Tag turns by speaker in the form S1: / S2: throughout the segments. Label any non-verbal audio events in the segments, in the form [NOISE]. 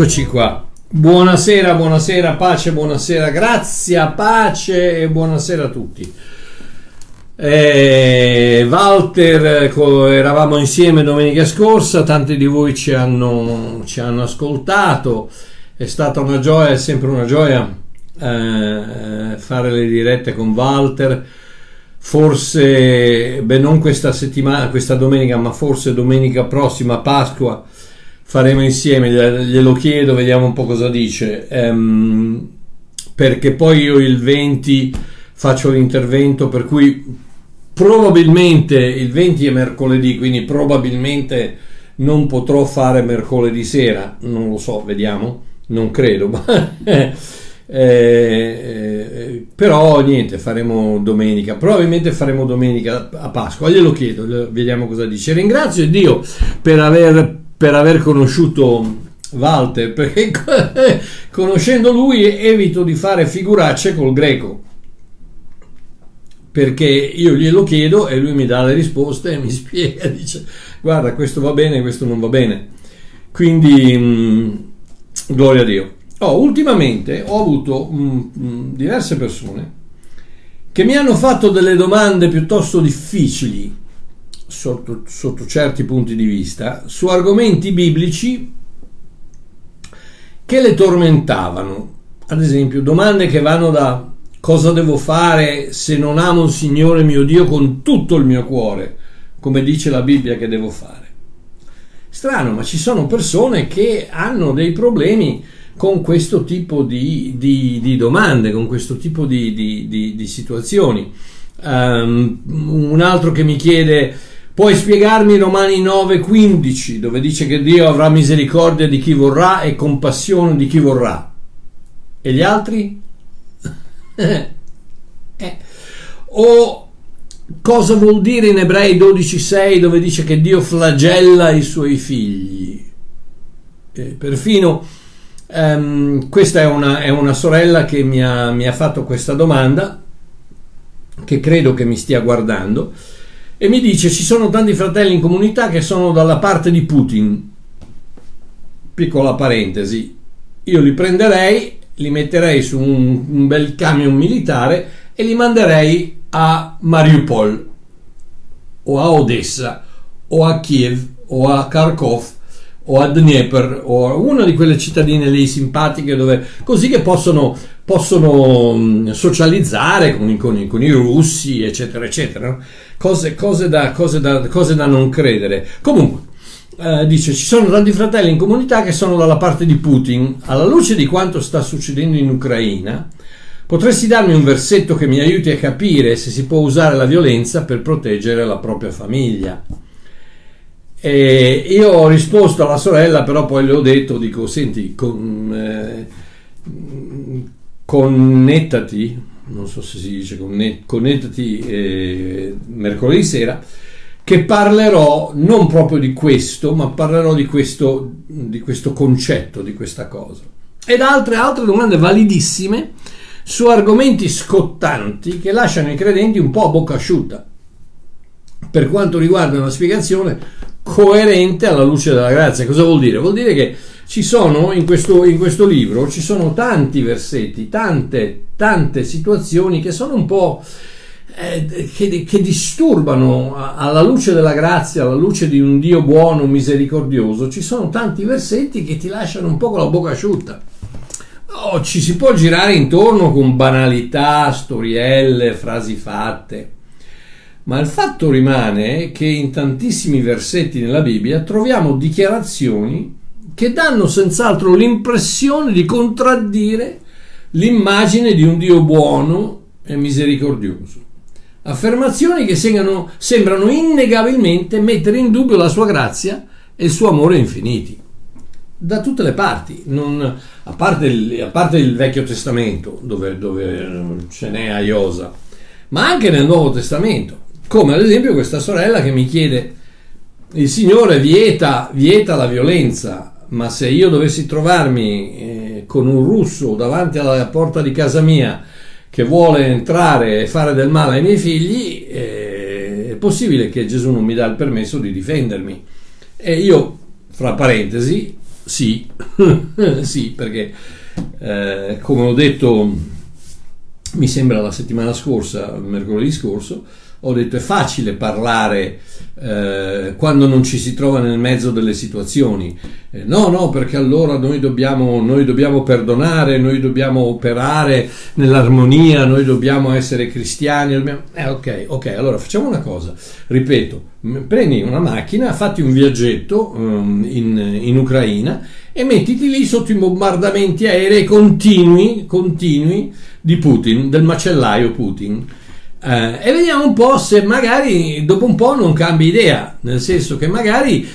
S1: Eccoci qua. Buonasera, buonasera, pace, buonasera, grazia, pace e buonasera a tutti. Eh, Walter, eravamo insieme domenica scorsa, tanti di voi ci hanno, ci hanno ascoltato, è stata una gioia, è sempre una gioia eh, fare le dirette con Walter. Forse, beh, non questa settimana, questa domenica, ma forse domenica prossima, Pasqua, faremo insieme, glielo chiedo, vediamo un po' cosa dice. Ehm, perché poi io il 20 faccio l'intervento, per cui probabilmente il 20 è mercoledì, quindi probabilmente non potrò fare mercoledì sera, non lo so, vediamo, non credo, ma [LAUGHS] eh, però niente, faremo domenica, probabilmente faremo domenica a Pasqua, glielo chiedo, vediamo cosa dice. Ringrazio Dio per aver, per aver conosciuto Walter, perché [LAUGHS] conoscendo lui evito di fare figuracce col greco perché io glielo chiedo e lui mi dà le risposte e mi [LAUGHS] spiega, dice guarda questo va bene, questo non va bene. Quindi mh, gloria a Dio. Oh, ultimamente ho avuto mh, mh, diverse persone che mi hanno fatto delle domande piuttosto difficili sotto, sotto certi punti di vista su argomenti biblici che le tormentavano. Ad esempio, domande che vanno da cosa devo fare se non amo il Signore mio Dio con tutto il mio cuore, come dice la Bibbia che devo fare. Strano, ma ci sono persone che hanno dei problemi con questo tipo di, di, di domande, con questo tipo di, di situazioni. Um, un altro che mi chiede puoi spiegarmi Romani 9:15 dove dice che Dio avrà misericordia di chi vorrà e compassione di chi vorrà e gli altri? [LAUGHS] eh. O cosa vuol dire in Ebrei 12:6 dove dice che Dio flagella i suoi figli? Eh, perfino um, questa è una, è una, sorella che mi ha, mi ha fatto questa domanda, che credo che mi stia guardando, e mi dice ci sono tanti fratelli in comunità che sono dalla parte di Putin. Piccola parentesi, io li prenderei li metterei su un, un bel camion militare e li manderei a Mariupol o a Odessa o a Kiev o a Kharkov o a Dnieper o a una di quelle cittadine lì simpatiche dove così che possono, possono mm, socializzare con, con, con, i russi eccetera eccetera cose, cose, da, cose, da, cose da non credere comunque eh, dice ci sono tanti fratelli in comunità che sono dalla parte di Putin. Alla luce di quanto sta succedendo in Ucraina, potresti darmi un versetto che mi aiuti a capire se si può usare la violenza per proteggere la propria famiglia? E io ho risposto alla sorella, però poi le ho detto, dico, senti, con, eh, connettati, non so se si dice connettati eh, mercoledì sera che parlerò non proprio di questo, ma parlerò di questo, di questo concetto, di questa cosa. Ed altre, altre domande validissime su argomenti scottanti che lasciano i credenti un po' a bocca asciutta per quanto riguarda una spiegazione coerente alla luce della grazia. Cosa vuol dire? Vuol dire che ci sono in questo, in questo libro ci sono tanti versetti, tante, tante situazioni che sono un po' eh, che, che, disturbano alla luce della grazia, alla luce di un Dio buono, misericordioso, ci sono tanti versetti che ti lasciano un po' con la bocca asciutta. Oh, ci si può girare intorno con banalità, storielle, frasi fatte, ma il fatto rimane che in tantissimi versetti nella Bibbia troviamo dichiarazioni che danno senz'altro l'impressione di contraddire l'immagine di un Dio buono e misericordioso. Affermazioni che sembrano, sembrano innegabilmente mettere in dubbio la sua grazia e il suo amore infiniti. Da tutte le parti, non, a, parte il, a, parte il, Vecchio Testamento, dove, dove ce n'è a Iosa, ma anche nel Nuovo Testamento, come ad esempio questa sorella che mi chiede, il Signore vieta, vieta la violenza, ma se io dovessi trovarmi eh, con un russo davanti alla porta di casa mia che vuole entrare e fare del male ai miei figli, eh, è possibile che Gesù non mi dà il permesso di difendermi. E io, fra parentesi, Sì, [LAUGHS] sì, perché eh, come ho detto, mi sembra la settimana scorsa, mercoledì scorso, ho detto è facile parlare eh, quando non ci si trova nel mezzo delle situazioni. Eh, no, no, perché allora noi dobbiamo, noi dobbiamo perdonare, noi dobbiamo operare nell'armonia, noi dobbiamo essere cristiani. Dobbiamo... Eh, ok, ok, allora facciamo una cosa, ripeto, prendi una macchina, fatti un viaggetto um, in, in Ucraina e mettiti lì sotto i bombardamenti aerei continui, continui di Putin, del macellaio Putin eh, e vediamo un po' se magari dopo un po' non cambi idea, nel senso che magari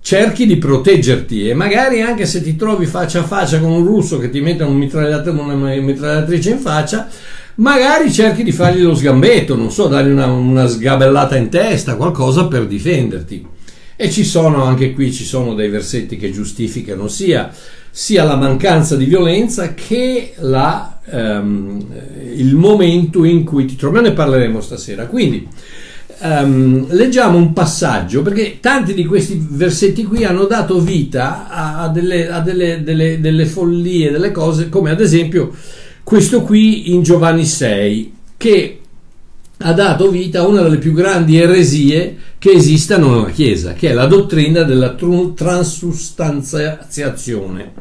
S1: cerchi di proteggerti e magari anche se ti trovi faccia a faccia con un russo che ti mette un una mitragliatrice in faccia, magari cerchi di fargli lo sgambetto, non so, dargli una, una sgabellata in testa, qualcosa per difenderti. E ci sono anche qui ci sono dei versetti che giustificano sia, sia la mancanza di violenza che la um, il momento in cui ti trovi. Ne parleremo stasera. Quindi um, leggiamo un passaggio perché tanti di questi versetti qui hanno dato vita a, delle, a delle, delle, delle follie, delle cose come ad esempio questo qui in Giovanni 6 che ha dato vita a una delle più grandi eresie che esistano nella Chiesa, che è la dottrina della transustanziazione.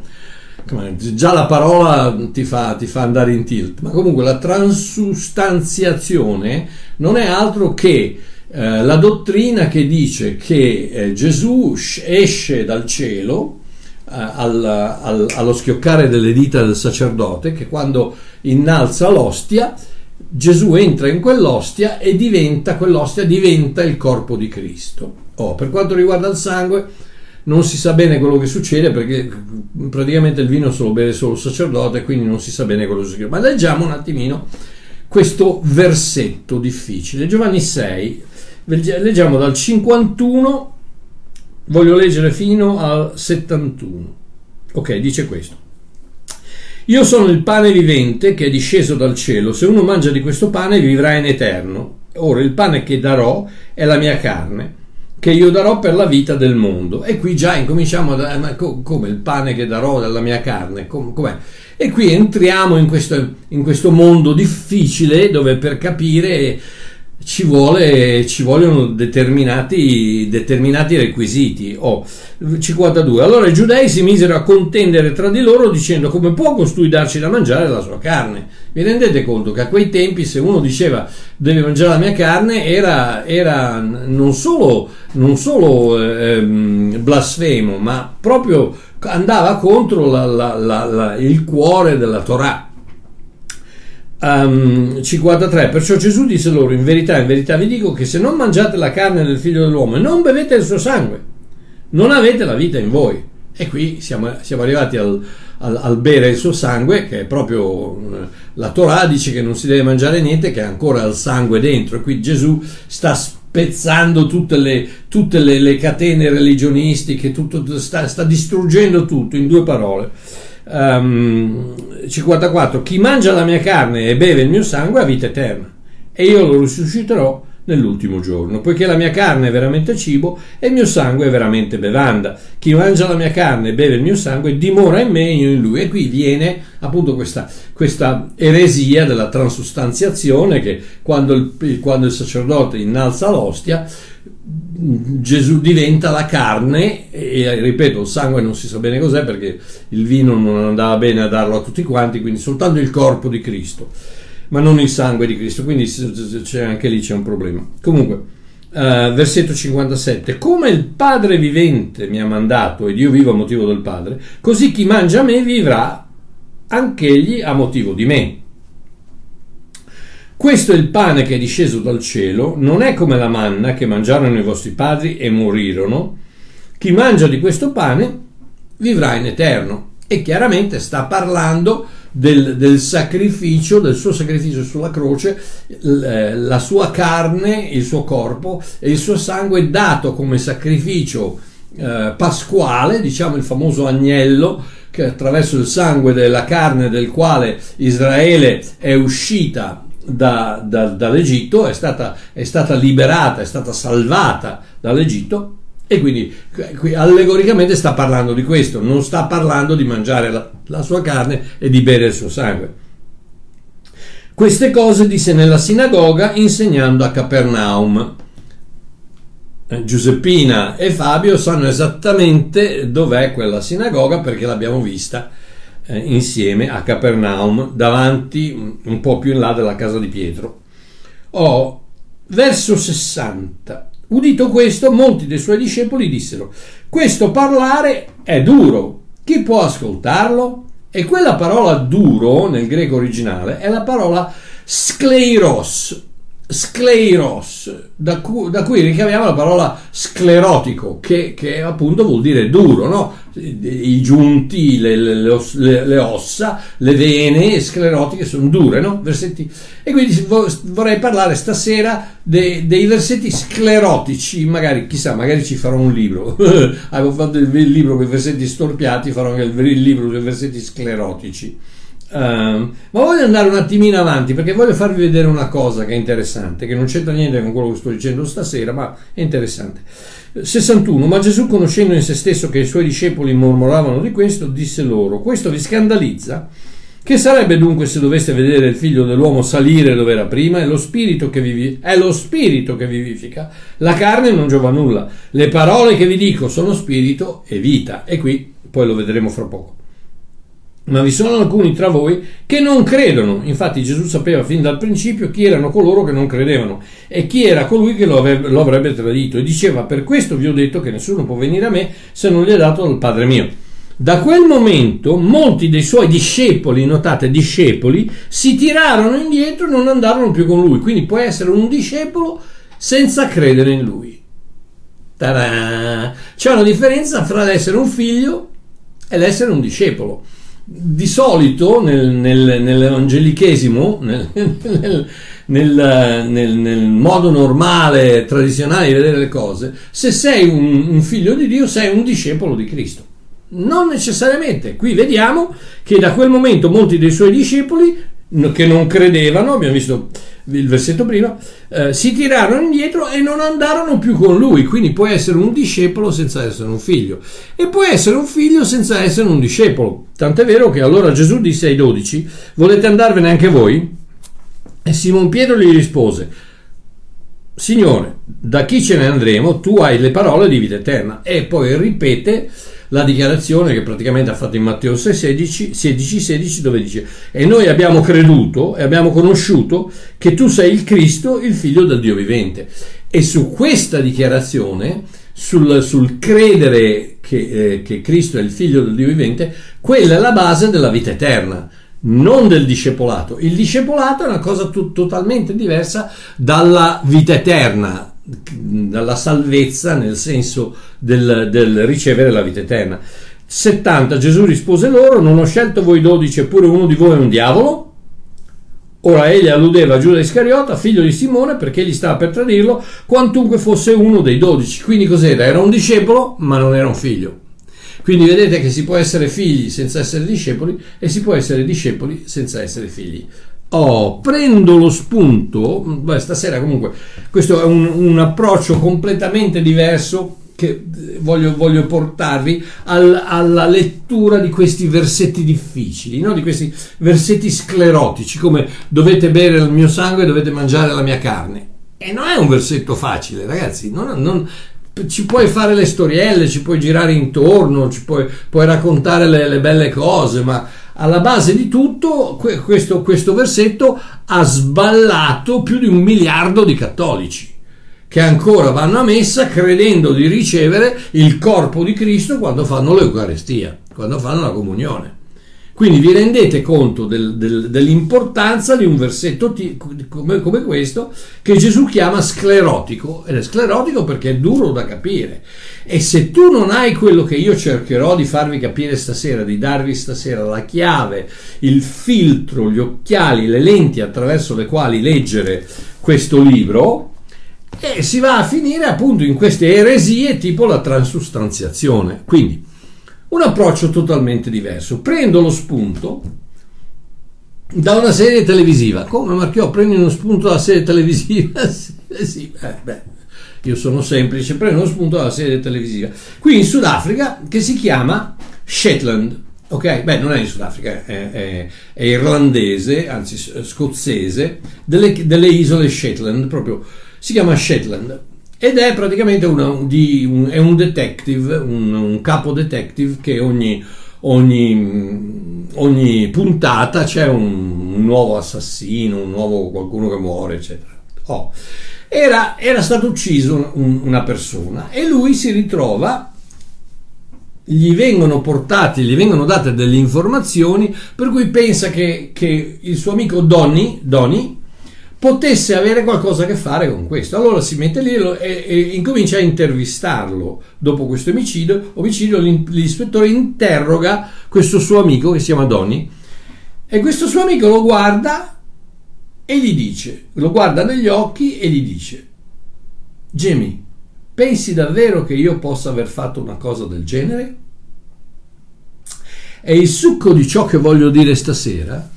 S1: Già la parola ti fa, ti fa, andare in tilt, ma comunque la transustanziazione non è altro che eh, la dottrina che dice che eh, Gesù esce dal cielo eh, al, al, allo schioccare delle dita del sacerdote, che quando innalza l'ostia, Gesù entra in quell'ostia e diventa, quell'ostia diventa il corpo di Cristo. Oh, per quanto riguarda il sangue, non si sa bene quello che succede perché praticamente il vino se lo beve solo il sacerdote, quindi non si sa bene quello che succede. Ma leggiamo un attimino questo versetto difficile. Giovanni 6, leggiamo dal 51, voglio leggere fino al 71. Ok, dice questo. Io sono il pane vivente che è disceso dal cielo, se uno mangia di questo pane vivrà in eterno. Ora il pane che darò è la mia carne che io darò per la vita del mondo. E qui già incominciamo a ma come il pane che darò della mia carne, com, com'è? E qui entriamo in questo, in questo mondo difficile dove per capire ci, vuole, ci vogliono determinati, determinati requisiti. Oh, 52. Allora i giudei si misero a contendere tra di loro dicendo come può costui darci da mangiare la sua carne. Vi rendete conto che a quei tempi se uno diceva devi mangiare la mia carne era, era non solo, non solo ehm, blasfemo, ma proprio andava contro la, la, la, il cuore della Torah. Um, 53 Perciò Gesù disse loro in verità in verità vi dico che se non mangiate la carne del figlio dell'uomo e non bevete il suo sangue non avete la vita in voi. E qui siamo, siamo arrivati al, al, al, bere il suo sangue che è proprio eh, la Torah dice che non si deve mangiare niente che ha ancora il sangue dentro. E qui Gesù sta spezzando tutte le, tutte le, le catene religionistiche tutto, sta, sta distruggendo tutto in due parole um, ehm, 54 chi mangia la mia carne e beve il mio sangue ha vita eterna e io lo risusciterò nell'ultimo giorno, poiché la mia carne è veramente cibo e il mio sangue è veramente bevanda. Chi mangia la mia carne e beve il mio sangue dimora in me e io in lui. E qui viene appunto questa, questa eresia della transustanziazione che quando il, quando il sacerdote innalza l'ostia Gesù diventa la carne e ripeto il sangue non si sa bene cos'è perché il vino non andava bene a darlo a tutti quanti quindi soltanto il corpo di Cristo ma non il sangue di Cristo. Quindi anche lì c'è un problema. Comunque uh, versetto 57 come il Padre vivente mi ha mandato ed io vivo a motivo del Padre così chi mangia me vivrà anch'egli a motivo di me questo è il pane che è disceso dal cielo, non è come la manna che mangiarono i vostri padri e morirono. Chi mangia di questo pane vivrà in eterno. E chiaramente sta parlando del, del sacrificio, del suo sacrificio sulla croce, eh, la sua carne, il suo corpo e il suo sangue dato come sacrificio eh, pasquale, diciamo il famoso agnello, che attraverso il sangue della carne del quale Israele è uscita da, da, dall'Egitto, è stata, è stata liberata, è stata salvata dall'Egitto E quindi allegoricamente sta parlando di questo, non sta parlando di mangiare la, la sua carne e di bere il suo sangue. Queste cose disse nella sinagoga insegnando a Capernaum. Eh, Giuseppina e Fabio sanno esattamente dov'è quella sinagoga perché l'abbiamo vista eh, insieme a Capernaum davanti un po' più in là della casa di Pietro. Oh, verso 60. Udito questo, molti dei suoi discepoli dissero: Questo parlare è duro, chi può ascoltarlo? E quella parola duro nel greco originale è la parola skleiros, scleros, da, cu- da, cui ricaviamo la parola sclerotico, che, che appunto vuol dire duro, no? i giunti, le, le, le, ossa, le vene sclerotiche sono dure, no? Versetti. E quindi vorrei parlare stasera dei, dei versetti sclerotici, magari, chissà, magari ci farò un libro. [LAUGHS] Avevo fatto il, libro con i versetti storpiati, farò anche il libro con i versetti sclerotici. Uh, ma voglio andare un attimino avanti perché voglio farvi vedere una cosa che è interessante, che non c'entra niente con quello che sto dicendo stasera, ma è interessante. 61. Ma Gesù, conoscendo in se stesso che i suoi discepoli mormoravano di questo, disse loro: Questo vi scandalizza? Che sarebbe dunque se doveste vedere il figlio dell'uomo salire dove era prima? È lo spirito che, vivi- è lo spirito che vivifica. La carne non giova nulla. Le parole che vi dico sono spirito e vita. E qui poi lo vedremo fra poco. Ma vi sono alcuni tra voi che non credono. Infatti Gesù sapeva fin dal principio chi erano coloro che non credevano e chi era colui che lo, avrebbe, lo avrebbe tradito. E diceva, per questo vi ho detto che nessuno può venire a me se non gli è dato dal Padre mio. Da quel momento molti dei suoi discepoli, notate discepoli, si tirarono indietro e non andarono più con lui. Quindi può essere un discepolo senza credere in lui. Ta-da! C'è una differenza fra l'essere un figlio e l'essere un discepolo di solito nel, nel, nell'evangelichesimo, [LAUGHS] nel, nel, modo normale, tradizionale di vedere le cose, se sei un, un figlio di Dio sei un discepolo di Cristo. Non necessariamente. Qui vediamo che da quel momento molti dei suoi discepoli che non credevano, abbiamo visto il versetto prima, eh, si tirarono indietro e non andarono più con lui. Quindi puoi essere un discepolo senza essere un figlio e puoi essere un figlio senza essere un discepolo. Tant'è vero che allora Gesù disse ai dodici, volete andarvene anche voi? E Simon Pietro gli rispose, Signore, da chi ce ne andremo? Tu hai le parole di vita eterna. E poi ripete la dichiarazione che praticamente ha fatto in Matteo 6, 16, 16, 16 dove dice e noi abbiamo creduto e abbiamo conosciuto che tu sei il Cristo, il figlio del Dio vivente. E su questa dichiarazione, sul, sul credere che, eh, che Cristo è il figlio del Dio vivente, quella è la base della vita eterna non del discepolato. Il discepolato è una cosa t- totalmente diversa dalla vita eterna, dalla salvezza nel senso del, del ricevere la vita eterna. 70 Gesù rispose loro: Non ho scelto voi dodici, eppure uno di voi è un diavolo. Ora egli alludeva a Giuda Iscariota, figlio di Simone, perché gli stava per tradirlo, quantunque fosse uno dei dodici. Quindi cos'era? Era un discepolo, ma non era un figlio. Quindi vedete che si può essere figli senza essere discepoli e si può essere discepoli senza essere figli. Oh, prendo lo spunto, beh, stasera comunque questo è un, un approccio completamente diverso che voglio, voglio portarvi al, alla lettura di questi versetti difficili, no? di questi versetti sclerotici, come dovete bere il mio sangue e dovete mangiare la mia carne. E non è un versetto facile, ragazzi, non, non, ci puoi fare le storielle, ci puoi girare intorno, ci puoi, puoi raccontare le, le belle cose, ma alla base di tutto questo, questo versetto ha sballato più di un miliardo di cattolici che ancora vanno a messa credendo di ricevere il corpo di Cristo quando fanno l'Eucarestia, quando fanno la comunione. Quindi vi rendete conto del, del, dell'importanza di un versetto t- come, come, questo che Gesù chiama sclerotico ed è sclerotico perché è duro da capire e se tu non hai quello che io cercherò di farvi capire stasera, di darvi stasera la chiave, il filtro, gli occhiali, le lenti attraverso le quali leggere questo libro, e si va a finire appunto in queste eresie tipo la transustanziazione. Quindi un approccio totalmente diverso. Prendo lo spunto da una serie televisiva. Come Marchiò, prendi uno spunto da serie televisiva? [LAUGHS] sì, eh, beh. io sono semplice, prendo lo spunto dalla serie televisiva. Qui in Sudafrica che si chiama Shetland. Ok, beh, non è in Sudafrica, è, è, è irlandese, anzi scozzese, delle, delle, isole Shetland, proprio si chiama Shetland ed è praticamente una, di, un, è un detective, un, un capo detective che ogni, ogni, ogni puntata c'è un, un, nuovo assassino, un nuovo qualcuno che muore, eccetera. Oh. Era, era stato ucciso una persona e lui si ritrova gli vengono portati, gli vengono date delle informazioni per cui pensa che, che il suo amico Donny, Donny, potesse avere qualcosa a che fare con questo. Allora si mette lì e, e incomincia a intervistarlo. Dopo questo omicidio, omicidio, l'ispettore interroga questo suo amico che si chiama Donny e questo suo amico lo guarda e gli dice, lo guarda negli occhi e gli dice, Jamie, Pensi davvero che io possa aver fatto una cosa del genere? E il succo di ciò che voglio dire stasera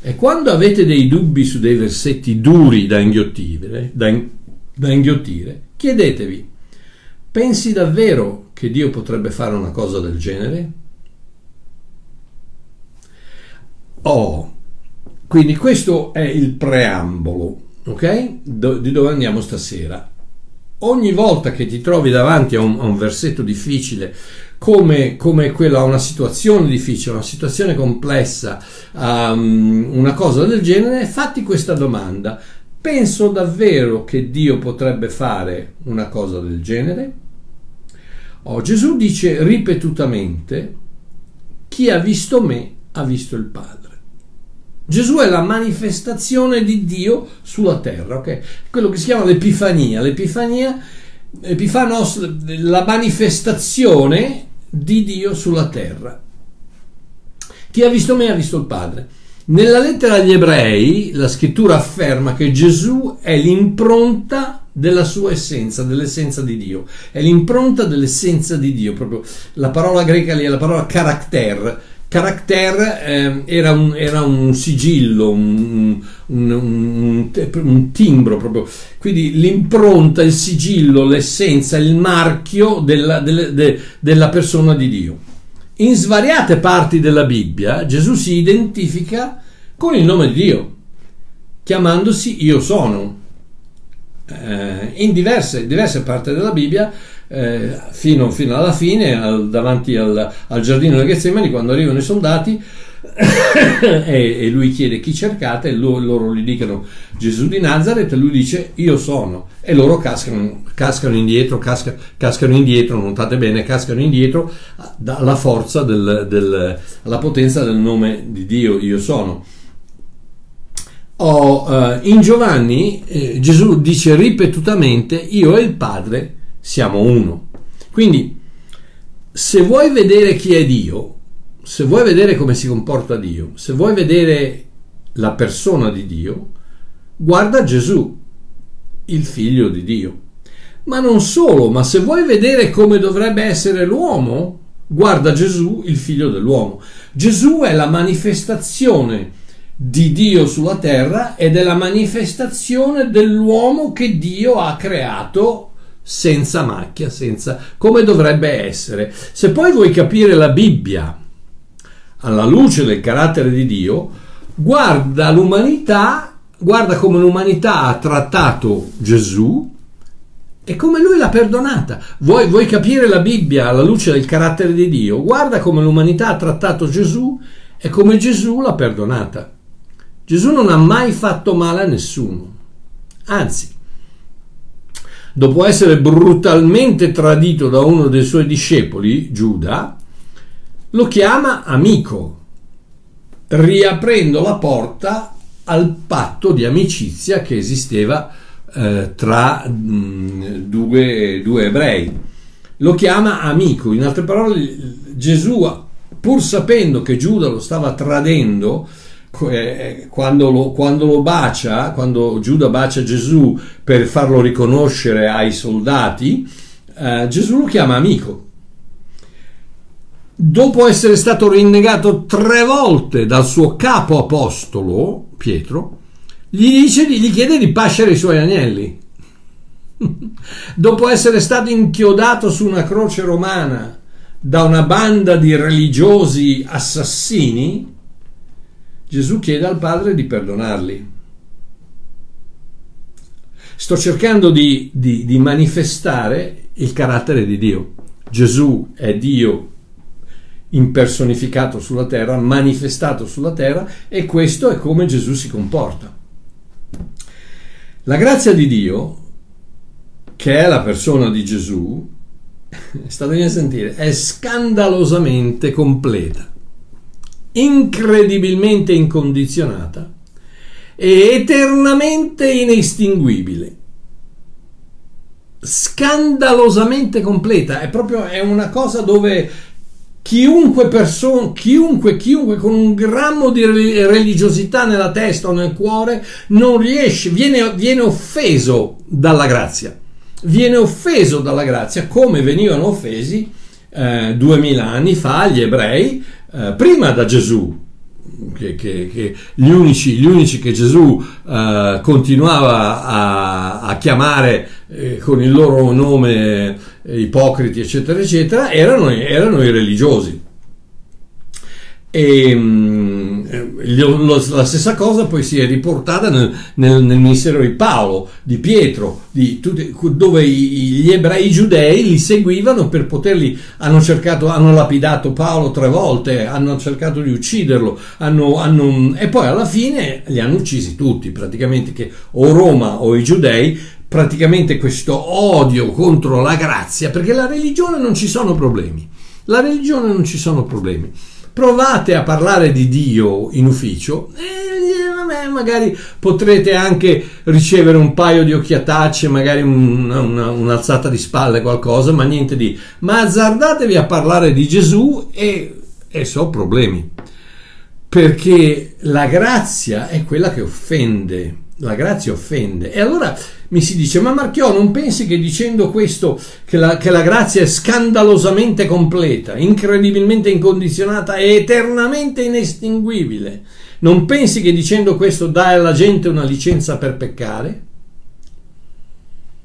S1: è quando avete dei dubbi su dei versetti duri da inghiottire, da, in, da inghiottire chiedetevi, pensi davvero che Dio potrebbe fare una cosa del genere? Oh, quindi questo è il preambolo, ok? Do, di dove andiamo stasera ogni volta che ti trovi davanti a un, a un versetto difficile, come, come quella, una situazione difficile, una situazione complessa, um, una cosa del genere, fatti questa domanda. Penso davvero che Dio potrebbe fare una cosa del genere? Oh, Gesù dice ripetutamente, chi ha visto me ha visto il Padre. Gesù è la manifestazione di Dio sulla terra, ok? Quello che si chiama l'Epifania. L'Epifania, Epifanos, la manifestazione di Dio sulla terra. Chi ha visto me ha visto il Padre. Nella lettera agli ebrei la scrittura afferma che Gesù è l'impronta della sua essenza, dell'essenza di Dio. È l'impronta dell'essenza di Dio, proprio la parola greca lì è la parola character, Caracter eh, era, un, era, un, sigillo, un, un, un, timbro proprio, quindi l'impronta, il sigillo, l'essenza, il marchio della, delle, de, della persona di Dio. In svariate parti della Bibbia Gesù si identifica con il nome di Dio, chiamandosi Io sono. Eh, in diverse, diverse parti della Bibbia eh, fino, fino, alla fine, al, davanti al, al giardino del Getsemani, quando arrivano i soldati [COUGHS] e, e, lui chiede chi cercate e loro, loro, gli dicono Gesù di Nazareth e lui dice io sono e loro cascano, cascano indietro, casca, cascano indietro, notate bene, cascano indietro dalla forza, del, del, alla potenza del nome di Dio, io sono. Oh, uh, in Giovanni eh, Gesù dice ripetutamente io e il Padre siamo uno. Quindi, se vuoi vedere chi è Dio, se vuoi vedere come si comporta Dio, se vuoi vedere la persona di Dio, guarda Gesù, il figlio di Dio. Ma non solo, ma se vuoi vedere come dovrebbe essere l'uomo, guarda Gesù, il figlio dell'uomo. Gesù è la manifestazione di Dio sulla terra ed è la manifestazione dell'uomo che Dio ha creato senza macchia, senza come dovrebbe essere. Se poi vuoi capire la Bibbia alla luce del carattere di Dio, guarda l'umanità, guarda come l'umanità ha trattato Gesù e come lui l'ha perdonata. Vuoi, vuoi capire la Bibbia alla luce del carattere di Dio? Guarda come l'umanità ha trattato Gesù e come Gesù l'ha perdonata. Gesù non ha mai fatto male a nessuno. Anzi, dopo essere brutalmente tradito da uno dei suoi discepoli, Giuda, lo chiama amico, riaprendo la porta al patto di amicizia che esisteva eh, tra mh, mm, due, due ebrei. Lo chiama amico, in altre parole Gesù, pur sapendo che Giuda lo stava tradendo, quando lo, quando lo bacia, quando Giuda bacia Gesù per farlo riconoscere ai soldati, eh, Gesù lo chiama amico. Dopo essere stato rinnegato tre volte dal suo capo apostolo, Pietro, gli, dice, gli chiede di pascere i suoi agnelli. [LAUGHS] dopo essere stato inchiodato su una croce romana da una banda di religiosi assassini, Gesù chiede al Padre di perdonarli. Sto cercando di, di, di manifestare il carattere di Dio. Gesù è Dio impersonificato sulla terra, manifestato sulla terra e questo è come Gesù si comporta. La grazia di Dio, che è la persona di Gesù, [LAUGHS] state a sentire, è scandalosamente completa, incredibilmente incondizionata e eternamente inestinguibile. Scandalosamente completa, è proprio è una cosa dove chiunque persona, chiunque, chiunque con un grammo di religiosità nella testa o nel cuore non riesce, viene, viene offeso dalla grazia. Viene offeso dalla grazia come venivano offesi eh, duemila anni fa gli ebrei eh, prima da Gesù che, che, che gli, unici, gli, unici, che Gesù eh, continuava a, a chiamare eh, con il loro nome eh, ipocriti, eccetera, eccetera, erano, erano i religiosi. E mm, la stessa cosa poi si è riportata nel, nel, nel ministero di Paolo, di Pietro, di tutti, dove gli ebrei giudei li seguivano per poterli, hanno cercato, hanno lapidato Paolo tre volte, hanno cercato di ucciderlo, hanno, hanno, e poi alla fine li hanno uccisi tutti, praticamente che o Roma o i giudei praticamente questo odio contro la grazia, perché la religione non ci sono problemi. La religione non ci sono problemi provate a parlare di Dio in ufficio e magari potrete anche ricevere un paio di occhiatacce, magari una, una, un'alzata di spalle, qualcosa, ma niente di... Ma azzardatevi a parlare di Gesù e, e so problemi. Perché la grazia è quella che offende la grazia offende. E allora mi si dice, ma Marchiò, non pensi che dicendo questo, che la, che la grazia è scandalosamente completa, incredibilmente incondizionata e eternamente inestinguibile, non pensi che dicendo questo dai alla gente una licenza per peccare?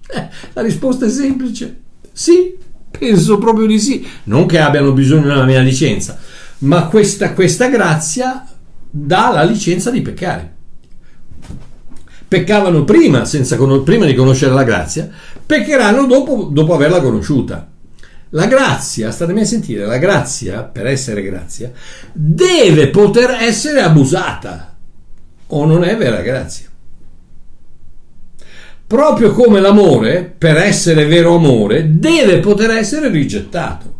S1: Eh, la risposta è semplice, sì, penso proprio di sì, non che abbiano bisogno della mia licenza, ma questa, questa grazia dà la licenza di peccare peccavano prima, senza, prima di conoscere la grazia, peccheranno dopo, dopo averla conosciuta. La grazia, statemi a sentire, la grazia, per essere grazia, deve poter essere abusata o non è vera grazia. Proprio come l'amore, per essere vero amore, deve poter essere rigettato.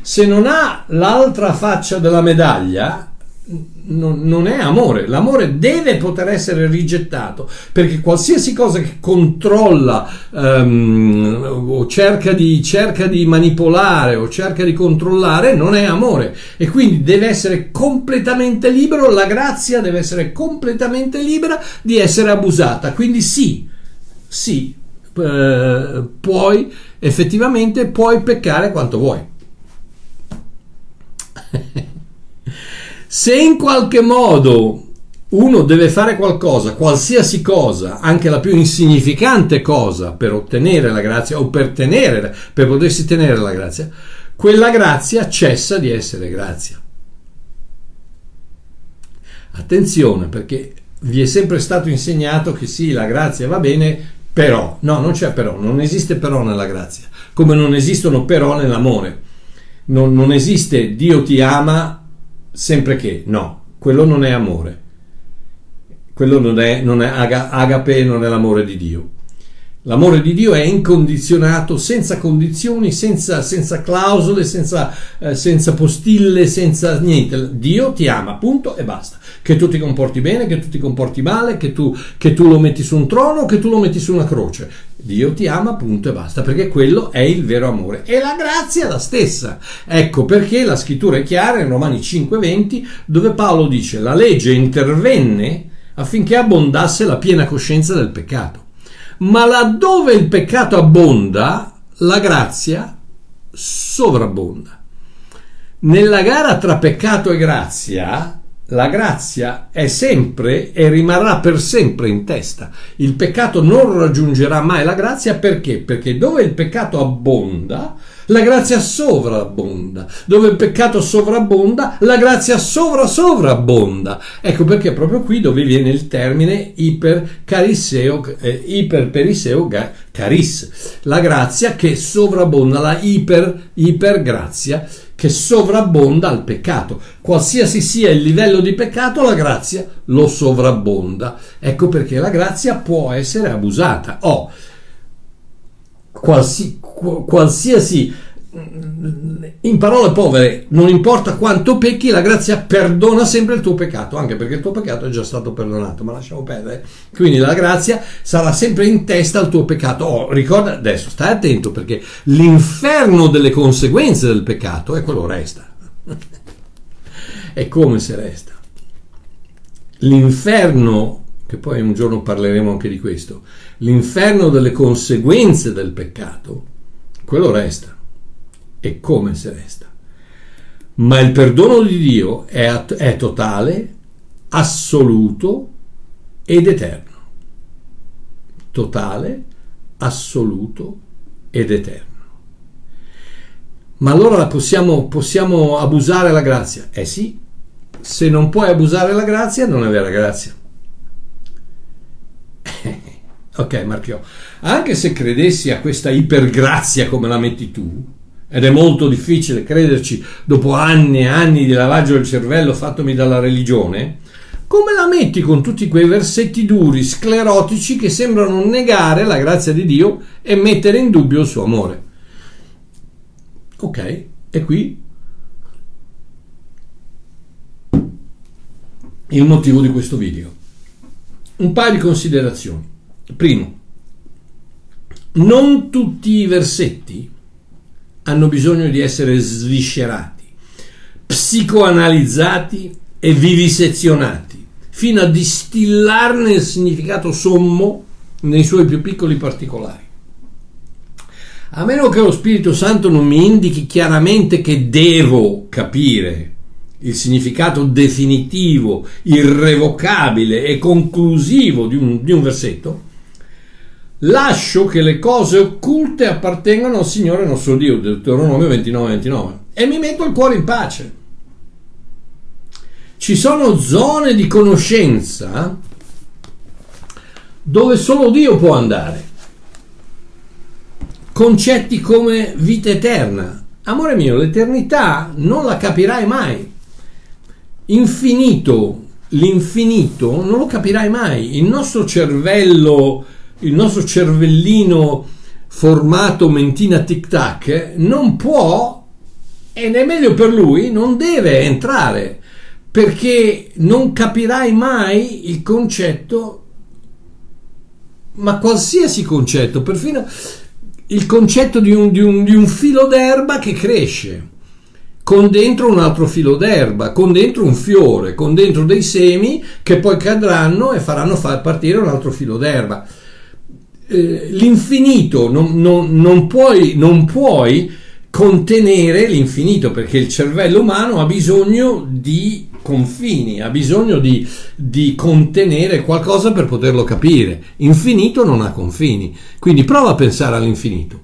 S1: Se non ha l'altra faccia della medaglia, non, non, è amore, l'amore deve poter essere rigettato perché qualsiasi cosa che controlla um, o cerca di, cerca di manipolare o cerca di controllare non è amore. E quindi deve essere completamente libero, la grazia deve essere completamente libera di essere abusata, quindi sì, sì, eh, puoi effettivamente puoi peccare quanto vuoi. [LAUGHS] Se in qualche modo uno deve fare qualcosa, qualsiasi cosa, anche la più insignificante cosa, per ottenere la grazia o per, tenere, per potersi tenere la grazia, quella grazia cessa di essere grazia. Attenzione perché vi è sempre stato insegnato che sì, la grazia va bene, però, no, non c'è però, non esiste però nella grazia, come non esistono però nell'amore. Non, non esiste Dio ti ama sempre che no, quello non è amore. Quello non è, non è agape, non è l'amore di Dio. L'amore di Dio è incondizionato, senza condizioni, senza, senza clausole, senza, eh, senza, postille, senza niente. Dio ti ama, punto e basta. Che tu ti comporti bene, che tu ti comporti male, che tu, che tu lo metti su un trono, che tu lo metti su una croce. Dio ti ama, punto e basta, perché quello è il vero amore. E la grazia è la stessa. Ecco perché la scrittura è chiara in Romani 5:20, dove Paolo dice: La legge intervenne affinché abbondasse la piena coscienza del peccato ma laddove il peccato abbonda, la grazia sovrabbonda. Nella gara tra peccato e grazia, la grazia è sempre e rimarrà per sempre in testa. Il peccato non raggiungerà mai la grazia perché? Perché dove il peccato abbonda, la grazia sovrabbonda. Dove il peccato sovrabbonda, la grazia sovra sovrabbonda. Ecco perché proprio qui dove viene il termine ipercarisseo, eh, iperperiseo caris. La grazia che sovrabbonda, la iper, ipergrazia che sovrabbonda al peccato. Qualsiasi sia il livello di peccato, la grazia lo sovrabbonda. Ecco perché la grazia può essere abusata. Oh, qualsi, qualsiasi in parole povere, non importa quanto pecchi, la grazia perdona sempre il tuo peccato, anche perché il tuo peccato è già stato perdonato, ma lasciamo perdere. Quindi la grazia sarà sempre in testa al tuo peccato. Oh, ricorda adesso, stai attento perché l'inferno delle conseguenze del peccato è quello resta. [LAUGHS] è come se resta. L'inferno, che poi un giorno parleremo anche di questo, l'inferno delle conseguenze del peccato, quello resta e come se resta. Ma il perdono di Dio è, è totale, assoluto ed eterno. Totale, assoluto ed eterno. Ma allora possiamo, possiamo abusare la grazia? Eh sì, se non puoi abusare la grazia non è vera grazia. [LAUGHS] ok, Marchio, anche se credessi a questa ipergrazia come la metti tu, ed è molto difficile crederci dopo anni e anni di lavaggio del cervello fattomi dalla religione, come la metti con tutti quei versetti duri, sclerotici che sembrano negare la grazia di Dio e mettere in dubbio il suo amore? Ok, e qui il motivo di questo video. Un paio di considerazioni. Primo, non tutti i versetti hanno bisogno di essere sviscerati, psicoanalizzati e vivisezionati, fino a distillarne il significato sommo nei suoi più piccoli particolari. A meno che lo Spirito Santo non mi indichi chiaramente che devo capire il significato definitivo, irrevocabile e conclusivo di un, di un versetto, lascio che le cose occulte appartengano al Signore nostro Dio, Deuteronomio 29, 29, e mi metto il cuore in pace. Ci sono zone di conoscenza dove solo Dio può andare. Concetti come vita eterna. Amore mio, l'eternità non la capirai mai. Infinito, l'infinito non lo capirai mai. Il nostro cervello il nostro cervellino formato mentina tic tac non può ed è meglio per lui non deve entrare perché non capirai mai il concetto ma qualsiasi concetto perfino il concetto di un, di un, di un filo d'erba che cresce con dentro un altro filo d'erba, con dentro un fiore, con dentro dei semi che poi cadranno e faranno far partire un altro filo d'erba eh, l'infinito, non, non, non, puoi, non puoi contenere l'infinito perché il cervello umano ha bisogno di confini, ha bisogno di, di, contenere qualcosa per poterlo capire. Infinito non ha confini, quindi prova a pensare all'infinito.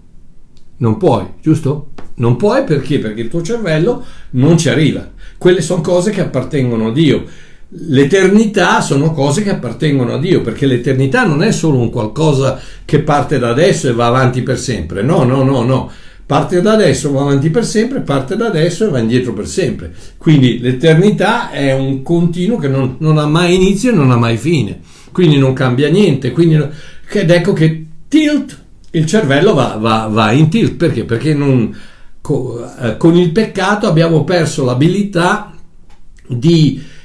S1: Non puoi, giusto? Non puoi perché? Perché il tuo cervello non ci arriva. Quelle sono cose che appartengono a Dio. L'eternità sono cose che appartengono a Dio, perché l'eternità non è solo un qualcosa che parte da adesso e va avanti per sempre. No, no, no, no. Parte da adesso, va avanti per sempre, parte da adesso e va indietro per sempre. Quindi l'eternità è un continuo che non, non ha mai inizio e non ha mai fine. Quindi non cambia niente. Quindi, ed ecco che tilt, il cervello va, va, va in tilt. Perché? Perché non, eh, con il peccato abbiamo perso l'abilità di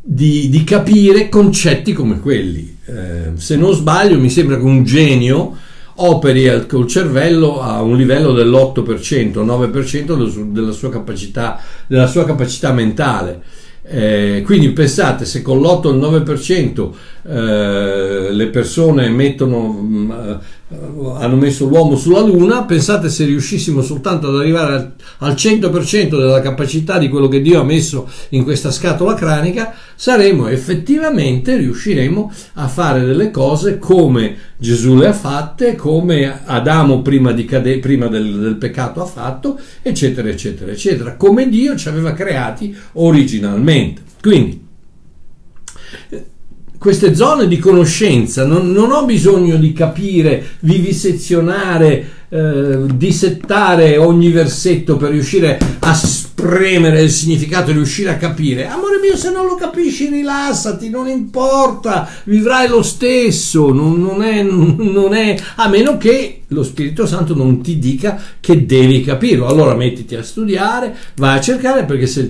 S1: di, di capire concetti come quelli. Eh, se non sbaglio, mi sembra che un genio operi col cervello a un livello dell'8%, 9% della sua capacità, della sua capacità mentale. Eh, quindi pensate, se con l'8 o il 9% eh, le persone mettono, mm, hanno messo l'uomo sulla Luna, pensate se riuscissimo soltanto ad arrivare al 100% della capacità di quello che Dio ha messo in questa scatola cranica, saremo effettivamente, riusciremo a fare delle cose come Gesù le ha fatte, come Adamo prima, cade- prima del, del peccato ha fatto, eccetera, eccetera, eccetera, come Dio ci aveva creati originalmente. Quindi, queste zone di conoscenza, non, non ho bisogno di capire, vivisezionare, eh, dissettare ogni versetto per riuscire a spremere il significato, riuscire a capire. Amore mio, se non lo capisci, rilassati, non importa, vivrai lo stesso, non, non, è, non è, a meno che lo Spirito Santo non ti dica che devi capirlo. Allora mettiti a studiare, vai a cercare, perché se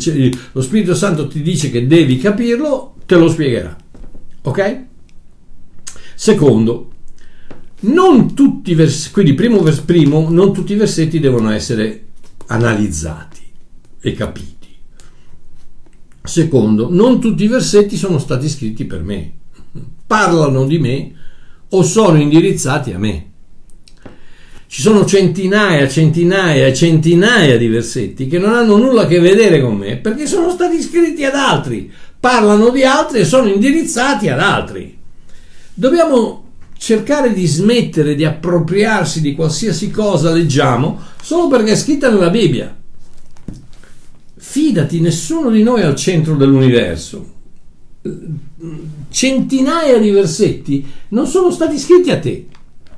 S1: lo Spirito Santo ti dice che devi capirlo, te lo spiegherà. Ok? Secondo, non tutti i versetti, quindi primo, vers- primo, non tutti i versetti devono essere analizzati e capiti. Secondo, non tutti i versetti sono stati scritti per me, parlano di me o sono indirizzati a me. Ci sono centinaia, centinaia e centinaia di versetti che non hanno nulla a che vedere con me perché sono stati scritti ad altri, parlano di altri e sono indirizzati ad altri. Dobbiamo cercare di smettere di appropriarsi di qualsiasi cosa leggiamo solo perché è scritta nella Bibbia. Fidati, nessuno di noi è al centro dell'universo. Centinaia di versetti non sono stati scritti a te.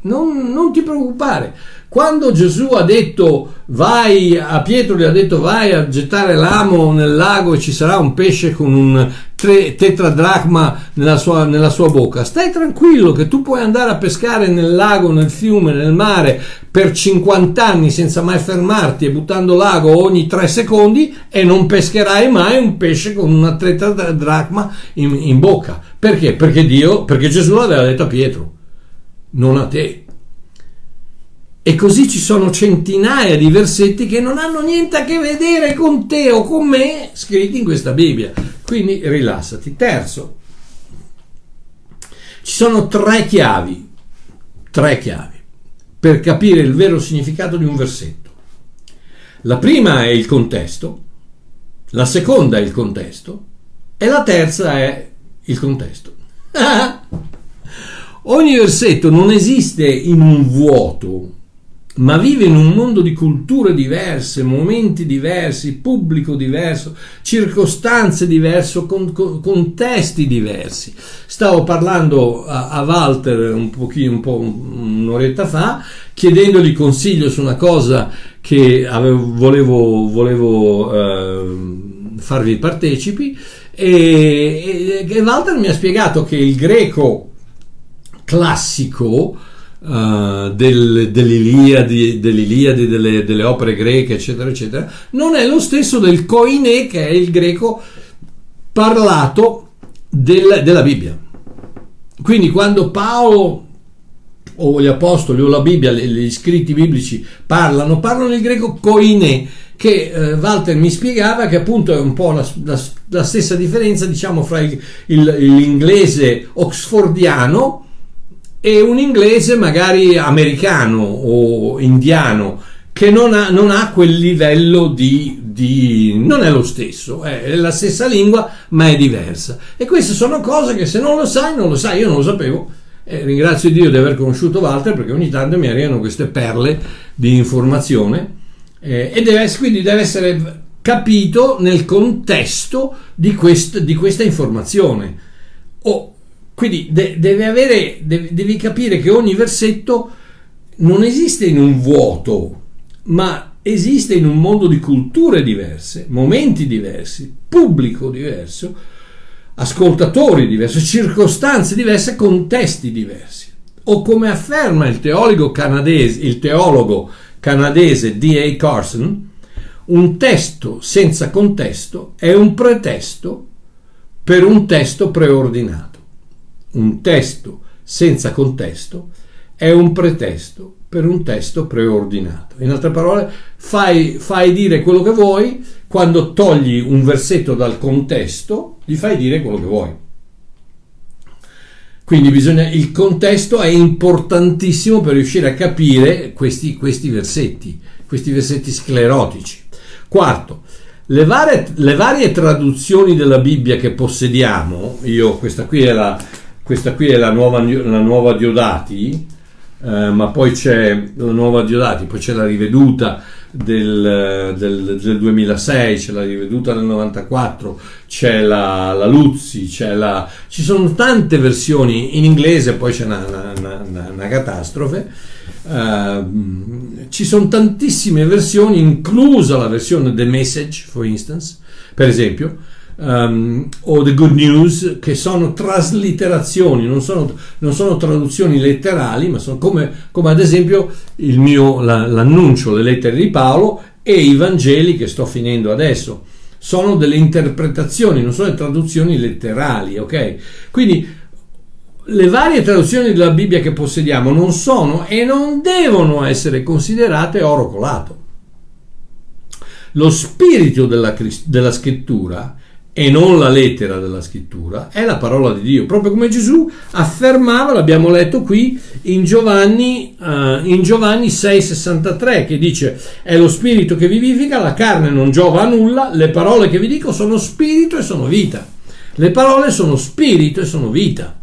S1: Non, non, ti preoccupare. Quando Gesù ha detto vai a Pietro, gli ha detto vai a gettare l'amo nel lago e ci sarà un pesce con un tre, tetradracma nella sua, nella sua bocca, stai tranquillo che tu puoi andare a pescare nel lago, nel fiume, nel mare per 50 anni senza mai fermarti e buttando l'ago ogni 3 secondi e non pescherai mai un pesce con una tetradracma in, in bocca. Perché? Perché Dio, perché Gesù l'aveva detto a Pietro non a te. E così ci sono centinaia di versetti che non hanno niente a che vedere con te o con me scritti in questa Bibbia. Quindi rilassati. Terzo, ci sono tre chiavi, tre chiavi per capire il vero significato di un versetto. La prima è il contesto, la seconda è il contesto e la terza è il contesto. [LAUGHS] Ogni versetto non esiste in un vuoto, ma vive in un mondo di culture diverse, momenti diversi, pubblico diverso, circostanze diverse, con, con, contesti diversi. Stavo parlando a, a Walter un pochino, un po' un'oretta fa, chiedendogli consiglio su una cosa che avevo, volevo, volevo eh, farvi partecipi e, e Walter mi ha spiegato che il greco classico uh, del, dell'Iliadi, dell'Iliadi delle, delle, opere greche, eccetera, eccetera, non è lo stesso del Koine, che è il greco parlato del, della Bibbia. Quindi quando Paolo o gli apostoli o la Bibbia, gli scritti biblici parlano, parlano il greco koine, che eh, Walter mi spiegava che appunto è un po' la, la, la stessa differenza diciamo fra il, il, l'inglese oxfordiano e un inglese magari americano o indiano che non ha, non ha quel livello di, di, non è lo stesso, è la stessa lingua ma è diversa. E queste sono cose che se non lo sai non lo sai, io non lo sapevo. Eh, ringrazio Dio di aver conosciuto Walter perché ogni tanto mi arrivano queste perle di informazione. Eh, e deve, quindi deve essere capito nel contesto di, quest, di questa informazione. O quindi de- devi, avere, de- devi capire che ogni versetto non esiste in un vuoto, ma esiste in un mondo di culture diverse, momenti diversi, pubblico diverso, ascoltatori diversi, circostanze diverse, contesti diversi. O come afferma il teologo canadese, il teologo canadese D.A. Carson, un testo senza contesto è un pretesto per un testo preordinato un testo senza contesto è un pretesto per un testo preordinato. In altre parole, fai, fai, dire quello che vuoi, quando togli un versetto dal contesto, gli fai dire quello che vuoi. Quindi bisogna, il contesto è importantissimo per riuscire a capire questi, questi versetti, questi versetti sclerotici. Quarto, le varie, le varie, traduzioni della Bibbia che possediamo, io questa qui è la, questa qui è la nuova, la nuova Diodati, eh, ma poi c'è la nuova Diodati, poi c'è la riveduta del, del, del 2006, c'è la riveduta del 94, c'è la, la Luzzi, c'è la, ci sono tante versioni in inglese, poi c'è una, una, una, una catastrofe. Uh, ci sono tantissime versioni, inclusa la versione The Message, for instance, per esempio, um, o The Good News, che sono traslitterazioni, non sono, non sono traduzioni letterali, ma sono come, come ad esempio mio, la, l'annuncio, le lettere di Paolo e i Vangeli che sto finendo adesso. Sono delle interpretazioni, non sono traduzioni letterali, ok? Quindi le varie traduzioni della Bibbia che possediamo non sono e non devono essere considerate oro colato. Lo spirito della, della scrittura e non la lettera della scrittura, è la parola di Dio, proprio come Gesù affermava, l'abbiamo letto qui in Giovanni, uh, in Giovanni 6,63, che dice: È lo spirito che vivifica, la carne non giova a nulla, le parole che vi dico sono spirito e sono vita. Le parole sono spirito e sono vita.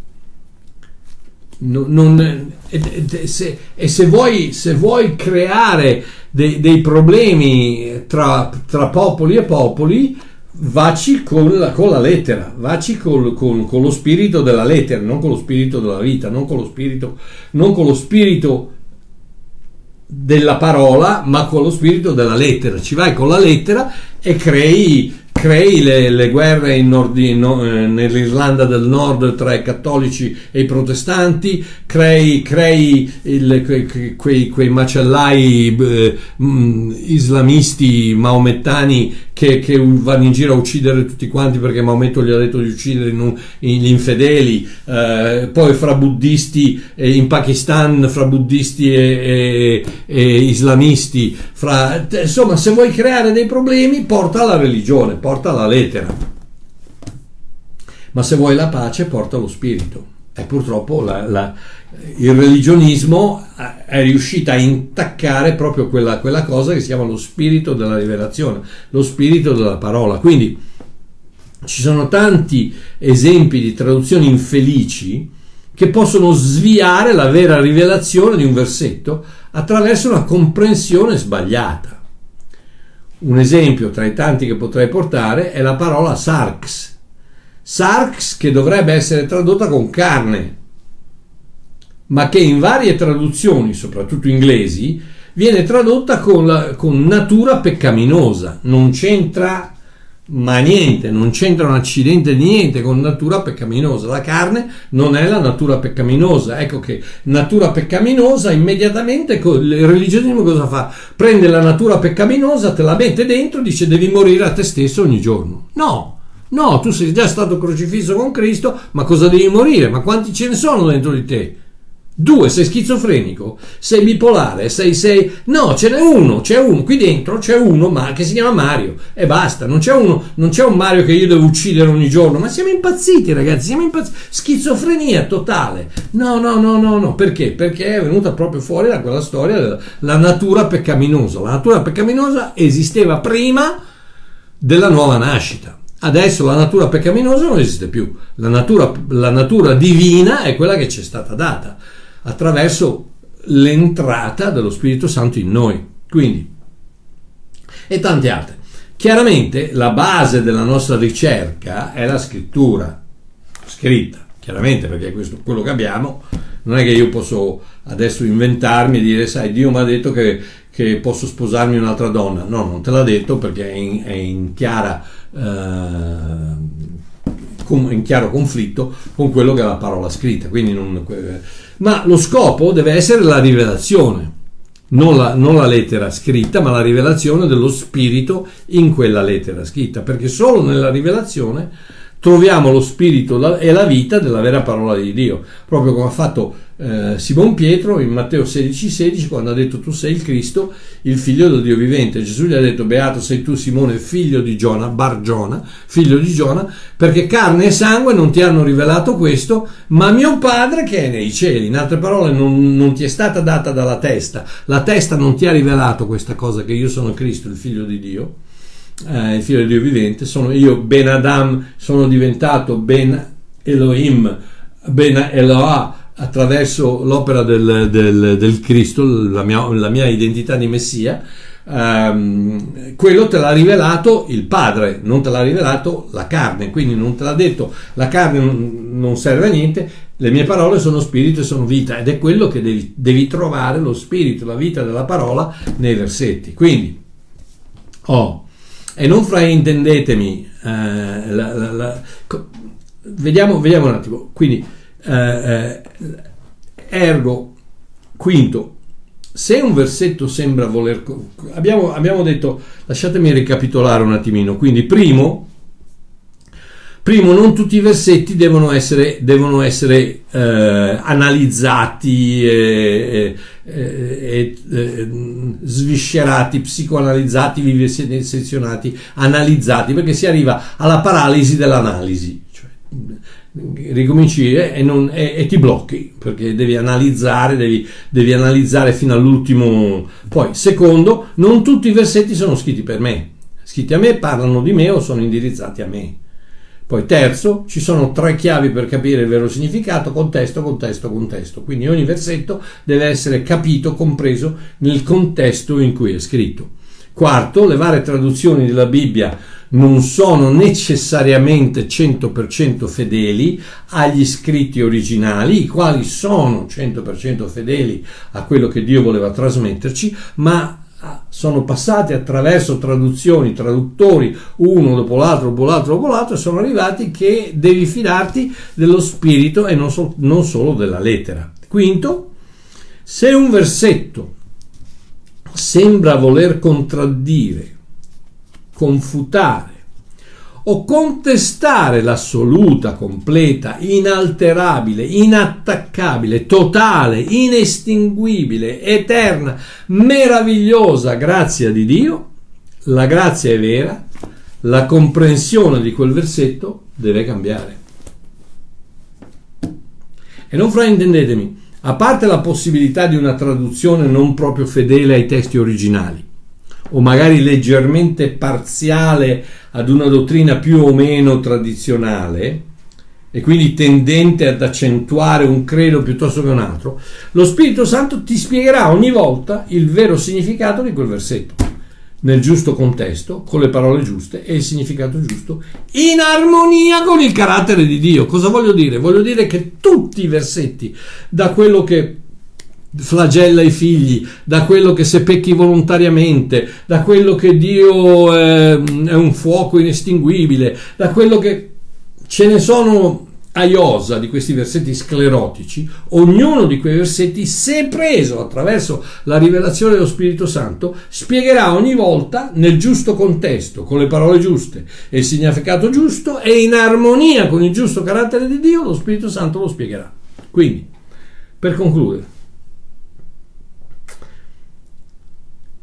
S1: Non, non, e, se, e se, vuoi, se vuoi creare dei, dei problemi tra, tra popoli e popoli, Vaci con la, con la lettera, vaci con, con, con, lo spirito della lettera, non con lo spirito della vita, non con lo spirito, non con lo spirito della parola, ma con lo spirito della lettera. Ci vai con la lettera e crei crei le, le guerre in Nord, no, eh, nell'Irlanda del Nord tra i cattolici e i protestanti, crei, crei il, que, quei, quei, macellai eh, mm, islamisti maomettani che, che, vanno in giro a uccidere tutti quanti perché Maometto gli ha detto di uccidere gli infedeli, eh, poi fra buddisti eh, in Pakistan, fra buddisti e, e, e islamisti, fra, insomma se vuoi creare dei problemi porta alla religione, porta alla lettera, ma se vuoi la pace porta lo spirito. E purtroppo la, la, il religionismo è riuscito a intaccare proprio quella, quella, cosa che si chiama lo spirito della rivelazione, lo spirito della parola. Quindi ci sono tanti esempi di traduzioni infelici che possono sviare la vera rivelazione di un versetto attraverso una comprensione sbagliata. Un esempio tra i tanti che potrei portare è la parola sarx Sarx che dovrebbe essere tradotta con carne, ma che in varie traduzioni, soprattutto inglesi, viene tradotta con, la, con natura peccaminosa. Non c'entra ma niente, non c'entra un accidente di niente con natura peccaminosa. La carne non è la natura peccaminosa. Ecco che natura peccaminosa immediatamente il religionismo cosa fa? Prende la natura peccaminosa, te la mette dentro dice devi morire a te stesso ogni giorno. No, No, tu sei già stato crocifisso con Cristo, ma cosa devi morire? Ma quanti ce ne sono dentro di te? Due, sei schizofrenico, sei bipolare, sei, sei... No, ce n'è uno, c'è uno, qui dentro c'è uno ma, che si chiama Mario e basta, non c'è, uno, non c'è un Mario che io devo uccidere ogni giorno, ma siamo impazziti ragazzi, siamo impazziti, schizofrenia totale. No, no, no, no, no, perché? Perché è venuta proprio fuori da quella storia della natura peccaminosa. La natura peccaminosa esisteva prima della nuova nascita. Adesso la natura peccaminosa non esiste più, la natura, la natura divina è quella che ci è stata data attraverso l'entrata dello Spirito Santo in noi. Quindi, e tante altre. Chiaramente la base della nostra ricerca è la scrittura scritta, chiaramente perché questo quello che abbiamo, non è che io posso adesso inventarmi e dire, sai, Dio mi ha detto che, che, posso sposarmi un'altra donna. No, non te l'ha detto perché è in, è in chiara eh, in chiaro conflitto con quello che è la parola scritta. Non, ma lo scopo deve essere la rivelazione, non la, non la, lettera scritta, ma la rivelazione dello spirito in quella lettera scritta, perché solo nella rivelazione troviamo lo spirito e la vita della vera parola di Dio, proprio come ha fatto eh, Simon Pietro in Matteo 16,16 16, quando ha detto tu sei il Cristo, il figlio del Dio vivente. Gesù gli ha detto beato sei tu Simone, figlio di Giona, Bar Giona, figlio di Giona, perché carne e sangue non ti hanno rivelato questo, ma mio Padre che è nei cieli. In altre parole non, non ti è stata data dalla testa, la testa non ti ha rivelato questa cosa che io sono Cristo, il figlio di Dio eh, il figlio di Dio vivente, sono io Ben Adam, sono diventato Ben Elohim, Ben Eloah attraverso l'opera del, del, del Cristo, la mia, la mia, identità di Messia, ehm, quello te l'ha rivelato il Padre, non te l'ha rivelato la carne, quindi non te l'ha detto la carne non, serve a niente, le mie parole sono spirito e sono vita ed è quello che devi, devi trovare, lo spirito, la vita della parola nei versetti. Quindi, oh, e non fraintendetemi, eh, la, la, la, vediamo, vediamo, un attimo, quindi eh, eh, ergo, quinto, se un versetto sembra voler... Abbiamo, abbiamo detto, lasciatemi ricapitolare un attimino, quindi primo, Primo, non tutti i versetti devono essere, devono essere eh, analizzati e, e, e, sviscerati, psicoanalizzati, vivisezionati, analizzati, perché si arriva alla paralisi dell'analisi. Ricominci e, non, e, ti blocchi perché devi analizzare, devi, devi analizzare fino all'ultimo. Poi, secondo, non tutti i versetti sono scritti per me. Scritti a me, parlano di me o sono indirizzati a me poi terzo, ci sono tre chiavi per capire il vero significato, contesto, contesto, contesto. Quindi ogni versetto deve essere capito, compreso nel contesto in cui è scritto. Quarto, le varie traduzioni della Bibbia non sono necessariamente 100% fedeli agli scritti originali, i quali sono 100% fedeli a quello che Dio voleva trasmetterci, ma Ah, sono passati attraverso traduzioni, traduttori, uno dopo l'altro, dopo l'altro, dopo l'altro, e sono arrivati che devi fidarti dello spirito e non, so, non solo della lettera. Quinto, se un versetto sembra voler contraddire, confutare o contestare l'assoluta, completa, inalterabile, inattaccabile, totale, inestinguibile, eterna, meravigliosa grazia di Dio, la grazia è vera, la comprensione di quel versetto deve cambiare. E non fraintendetemi, a parte la possibilità di una traduzione non proprio fedele ai testi originali, o magari leggermente parziale ad una dottrina più o meno tradizionale e quindi tendente ad accentuare un credo piuttosto che un altro, lo Spirito Santo ti spiegherà ogni volta il vero significato di quel versetto nel giusto contesto, con le parole giuste e il significato giusto, in armonia con il carattere di Dio. Cosa voglio dire? Voglio dire che tutti i versetti, da quello che flagella i figli, da quello che se pecchi volontariamente, da quello che Dio è, è un fuoco inestinguibile, da quello che ce ne sono a iosa di questi versetti sclerotici, ognuno di quei versetti, se preso attraverso la rivelazione dello Spirito Santo, spiegherà ogni volta nel giusto contesto, con le parole giuste e il significato giusto e in armonia con il giusto carattere di Dio, lo Spirito Santo lo spiegherà. Quindi, per concludere,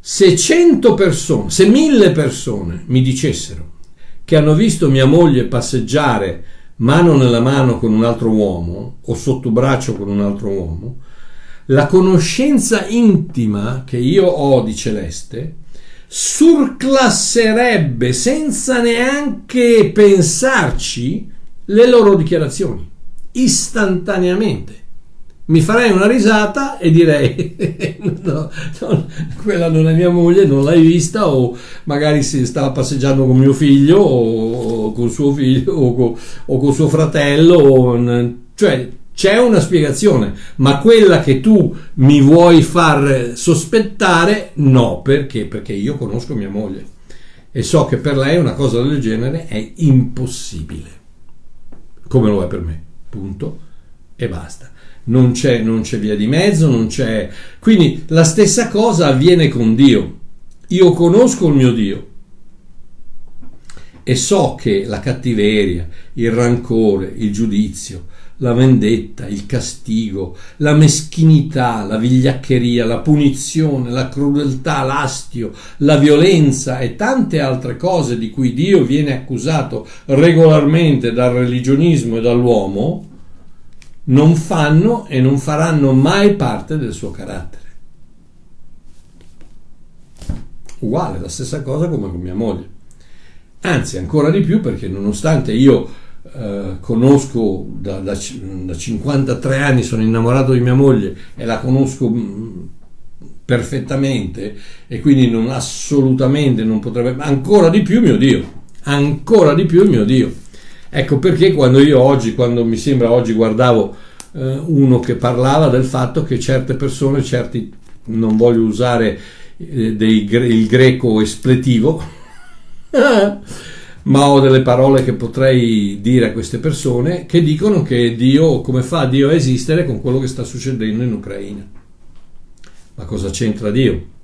S1: Se cento persone, se mille persone mi dicessero che hanno visto mia moglie passeggiare mano nella mano con un altro uomo o sotto braccio con un altro uomo, la conoscenza intima che io ho di Celeste surclasserebbe senza neanche pensarci le loro dichiarazioni istantaneamente mi farei una risata e direi [LAUGHS] no, no, quella non è mia moglie, non l'hai vista o magari si stava passeggiando con mio figlio o, o con suo figlio o con, o con suo fratello, o, cioè c'è una spiegazione, ma quella che tu mi vuoi far sospettare no, perché? Perché io conosco mia moglie e so che per lei una cosa del genere è impossibile, come lo è per me, punto e basta non c'è, non c'è via di mezzo, non c'è... Quindi la stessa cosa avviene con Dio. Io conosco il mio Dio e so che la cattiveria, il rancore, il giudizio, la vendetta, il castigo, la meschinità, la vigliaccheria, la punizione, la crudeltà, l'astio, la violenza e tante altre cose di cui Dio viene accusato regolarmente dal religionismo e dall'uomo, non fanno e non faranno mai parte del suo carattere. Uguale, la stessa cosa come con mia moglie. Anzi, ancora di più perché nonostante io eh, conosco da, da, da, 53 anni, sono innamorato di mia moglie e la conosco mm, perfettamente e quindi non assolutamente non potrebbe, ancora di più mio Dio, ancora di più mio Dio. Ecco perché quando io oggi, quando mi sembra oggi guardavo eh, uno che parlava del fatto che certe persone, certi, non voglio usare eh, dei, il greco espletivo, [LAUGHS] ma ho delle parole che potrei dire a queste persone che dicono che Dio, come fa Dio a esistere con quello che sta succedendo in Ucraina. Ma cosa c'entra Dio?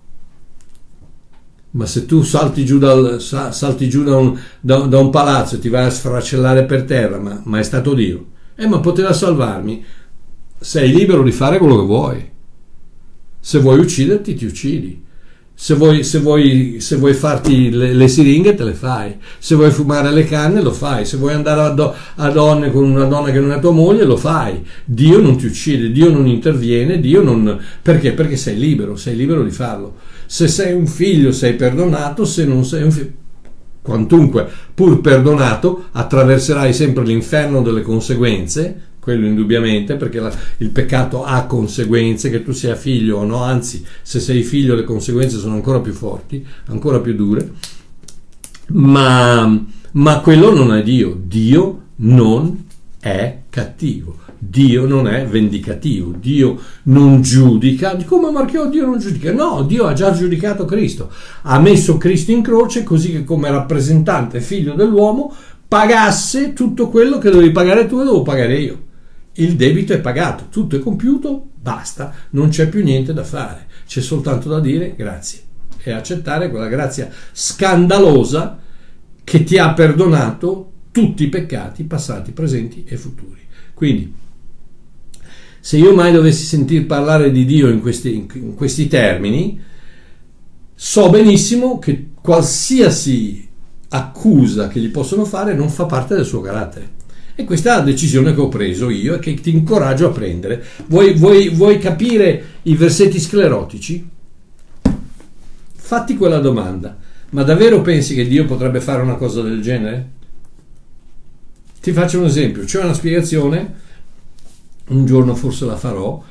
S1: Ma se tu salti giù, dal, salti giù da, un, da, da, un, palazzo e ti vai a sfracellare per terra, ma, ma è stato Dio. Eh, ma poteva salvarmi. Sei libero di fare quello che vuoi. Se vuoi ucciderti, ti uccidi. Se vuoi, se vuoi, se vuoi farti le, le, siringhe te le fai, se vuoi fumare le canne lo fai, se vuoi andare a, do, a, donne con una donna che non è tua moglie lo fai. Dio non ti uccide, Dio non interviene, Dio non... Perché? Perché sei libero, sei libero di farlo. Se sei un figlio sei perdonato, se non sei un figlio... Quantunque, pur perdonato, attraverserai sempre l'inferno delle conseguenze, quello indubbiamente, perché la, il peccato ha conseguenze, che tu sia figlio o no, anzi se sei figlio le conseguenze sono ancora più forti, ancora più dure, ma, ma quello non è Dio, Dio non è cattivo. Dio non è vendicativo, Dio non giudica, come Marchio Dio non giudica? No, Dio ha già giudicato Cristo, ha messo Cristo in croce così che come rappresentante figlio dell'uomo pagasse tutto quello che dovevi pagare tu e devo pagare io il debito è pagato, tutto è compiuto, basta, non c'è più niente da fare, c'è soltanto da dire grazie e accettare quella grazia scandalosa che ti ha perdonato tutti i peccati passati, presenti e futuri. Quindi, se io mai dovessi sentir parlare di Dio in questi, in questi termini, so benissimo che qualsiasi accusa che gli possono fare non fa parte del suo carattere. E questa è la decisione che ho preso io e che ti incoraggio a prendere. Vuoi, vuoi, vuoi capire i versetti sclerotici? Fatti quella domanda. Ma davvero pensi che Dio potrebbe fare una cosa del genere? Ti faccio un esempio. C'è una spiegazione, un giorno forse la farò,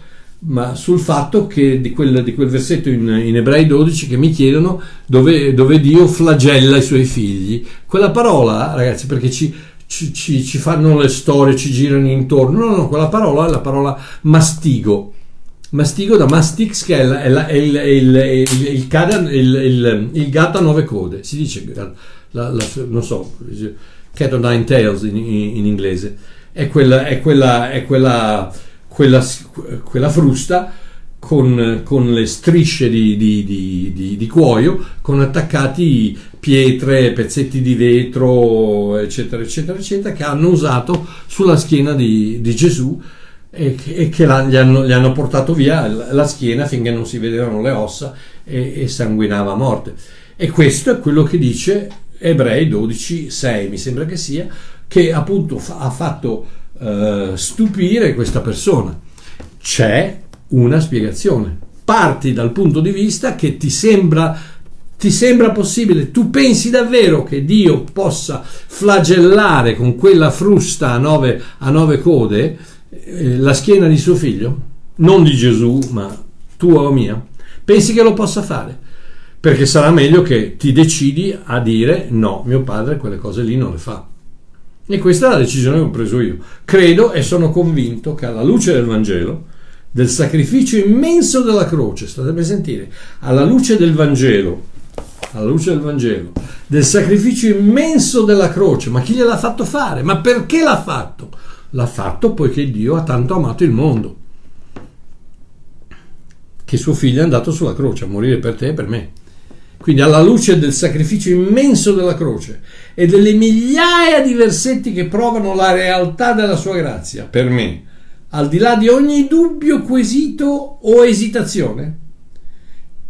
S1: ma sul fatto che di quel, di quel versetto in, in, Ebrei 12 che mi chiedono dove, dove Dio flagella i suoi figli. Quella parola, ragazzi, perché ci ci, ci, ci, fanno le storie, ci girano intorno. No, no, quella parola è la parola mastigo. Mastigo da mastix, che è, la, è, la, è il, il, il, il, cada, il, gatto a nove code. Si dice, la, non so, cat o nine tails in, in, in inglese. È quella, è quella, è quella, quella, quella frusta con, con, le strisce di, di, di, di, cuoio, con attaccati pietre, pezzetti di vetro, eccetera, eccetera, eccetera, che hanno usato sulla schiena di, Gesù e e che la, gli, hanno, gli, hanno, portato via la schiena finché non si vedevano le ossa e, e sanguinava a morte. E questo è quello che dice Ebrei 12, 6, mi sembra che sia, che appunto fa, ha fatto uh, stupire questa persona. C'è una spiegazione. Parti dal punto di vista che ti sembra, ti sembra possibile, tu pensi davvero che Dio possa flagellare con quella frusta a nove, a nove code eh, la schiena di suo figlio? Non di Gesù, ma tua o mia? Pensi che lo possa fare? Perché sarà meglio che ti decidi a dire no, mio padre quelle cose lì non le fa. E questa è la decisione che ho preso io. Credo e sono convinto che alla luce del Vangelo del sacrificio immenso della croce, state a sentire, alla luce del Vangelo, alla luce del Vangelo, del sacrificio immenso della croce, ma chi gliel'ha fatto fare? Ma perché l'ha fatto? L'ha fatto poiché Dio ha tanto amato il mondo, che suo figlio è andato sulla croce a morire per te e per me. Quindi alla luce del sacrificio immenso della croce e delle migliaia di versetti che provano la realtà della sua grazia, per me, al di là di ogni dubbio, quesito o esitazione,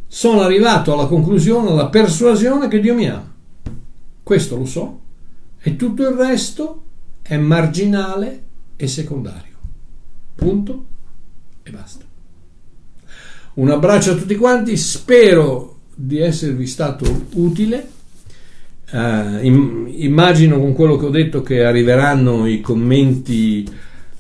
S1: sono arrivato alla conclusione, alla persuasione che Dio mi ama. Questo lo so e tutto il resto è marginale e secondario. Punto e basta. Un abbraccio a tutti quanti, spero di esservi stato utile. Uh, immagino con quello che ho detto che arriveranno i commenti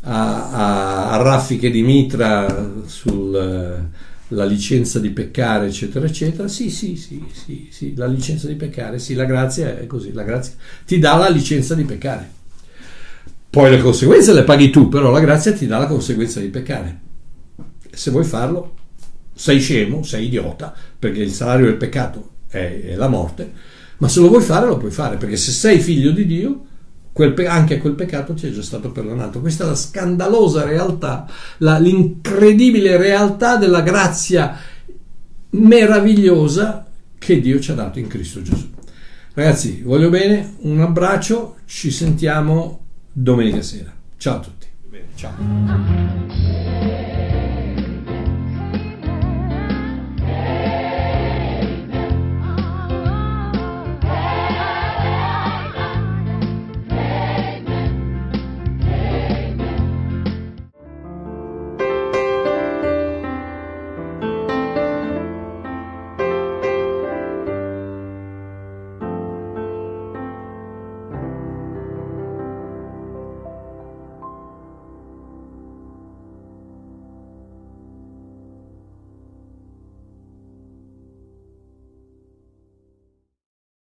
S1: a, a, a raffiche di mitra sulla uh, licenza di peccare, eccetera, eccetera. Sì, sì, sì, sì, sì, la licenza di peccare, sì, la grazia è così, la grazia ti dà la licenza di peccare. Poi le conseguenze le paghi tu, però la grazia ti dà la conseguenza di peccare. Se vuoi farlo, sei scemo, sei idiota, perché il salario del peccato è, è la morte, ma se lo vuoi fare lo puoi fare, perché se sei figlio di Dio, quel pe- anche quel peccato ti è già stato perdonato. Questa è la scandalosa realtà, la, l'incredibile realtà della grazia meravigliosa che Dio ci ha dato in Cristo Gesù. Ragazzi, voglio bene, un abbraccio, ci sentiamo domenica sera. Ciao a tutti. Bene, ciao.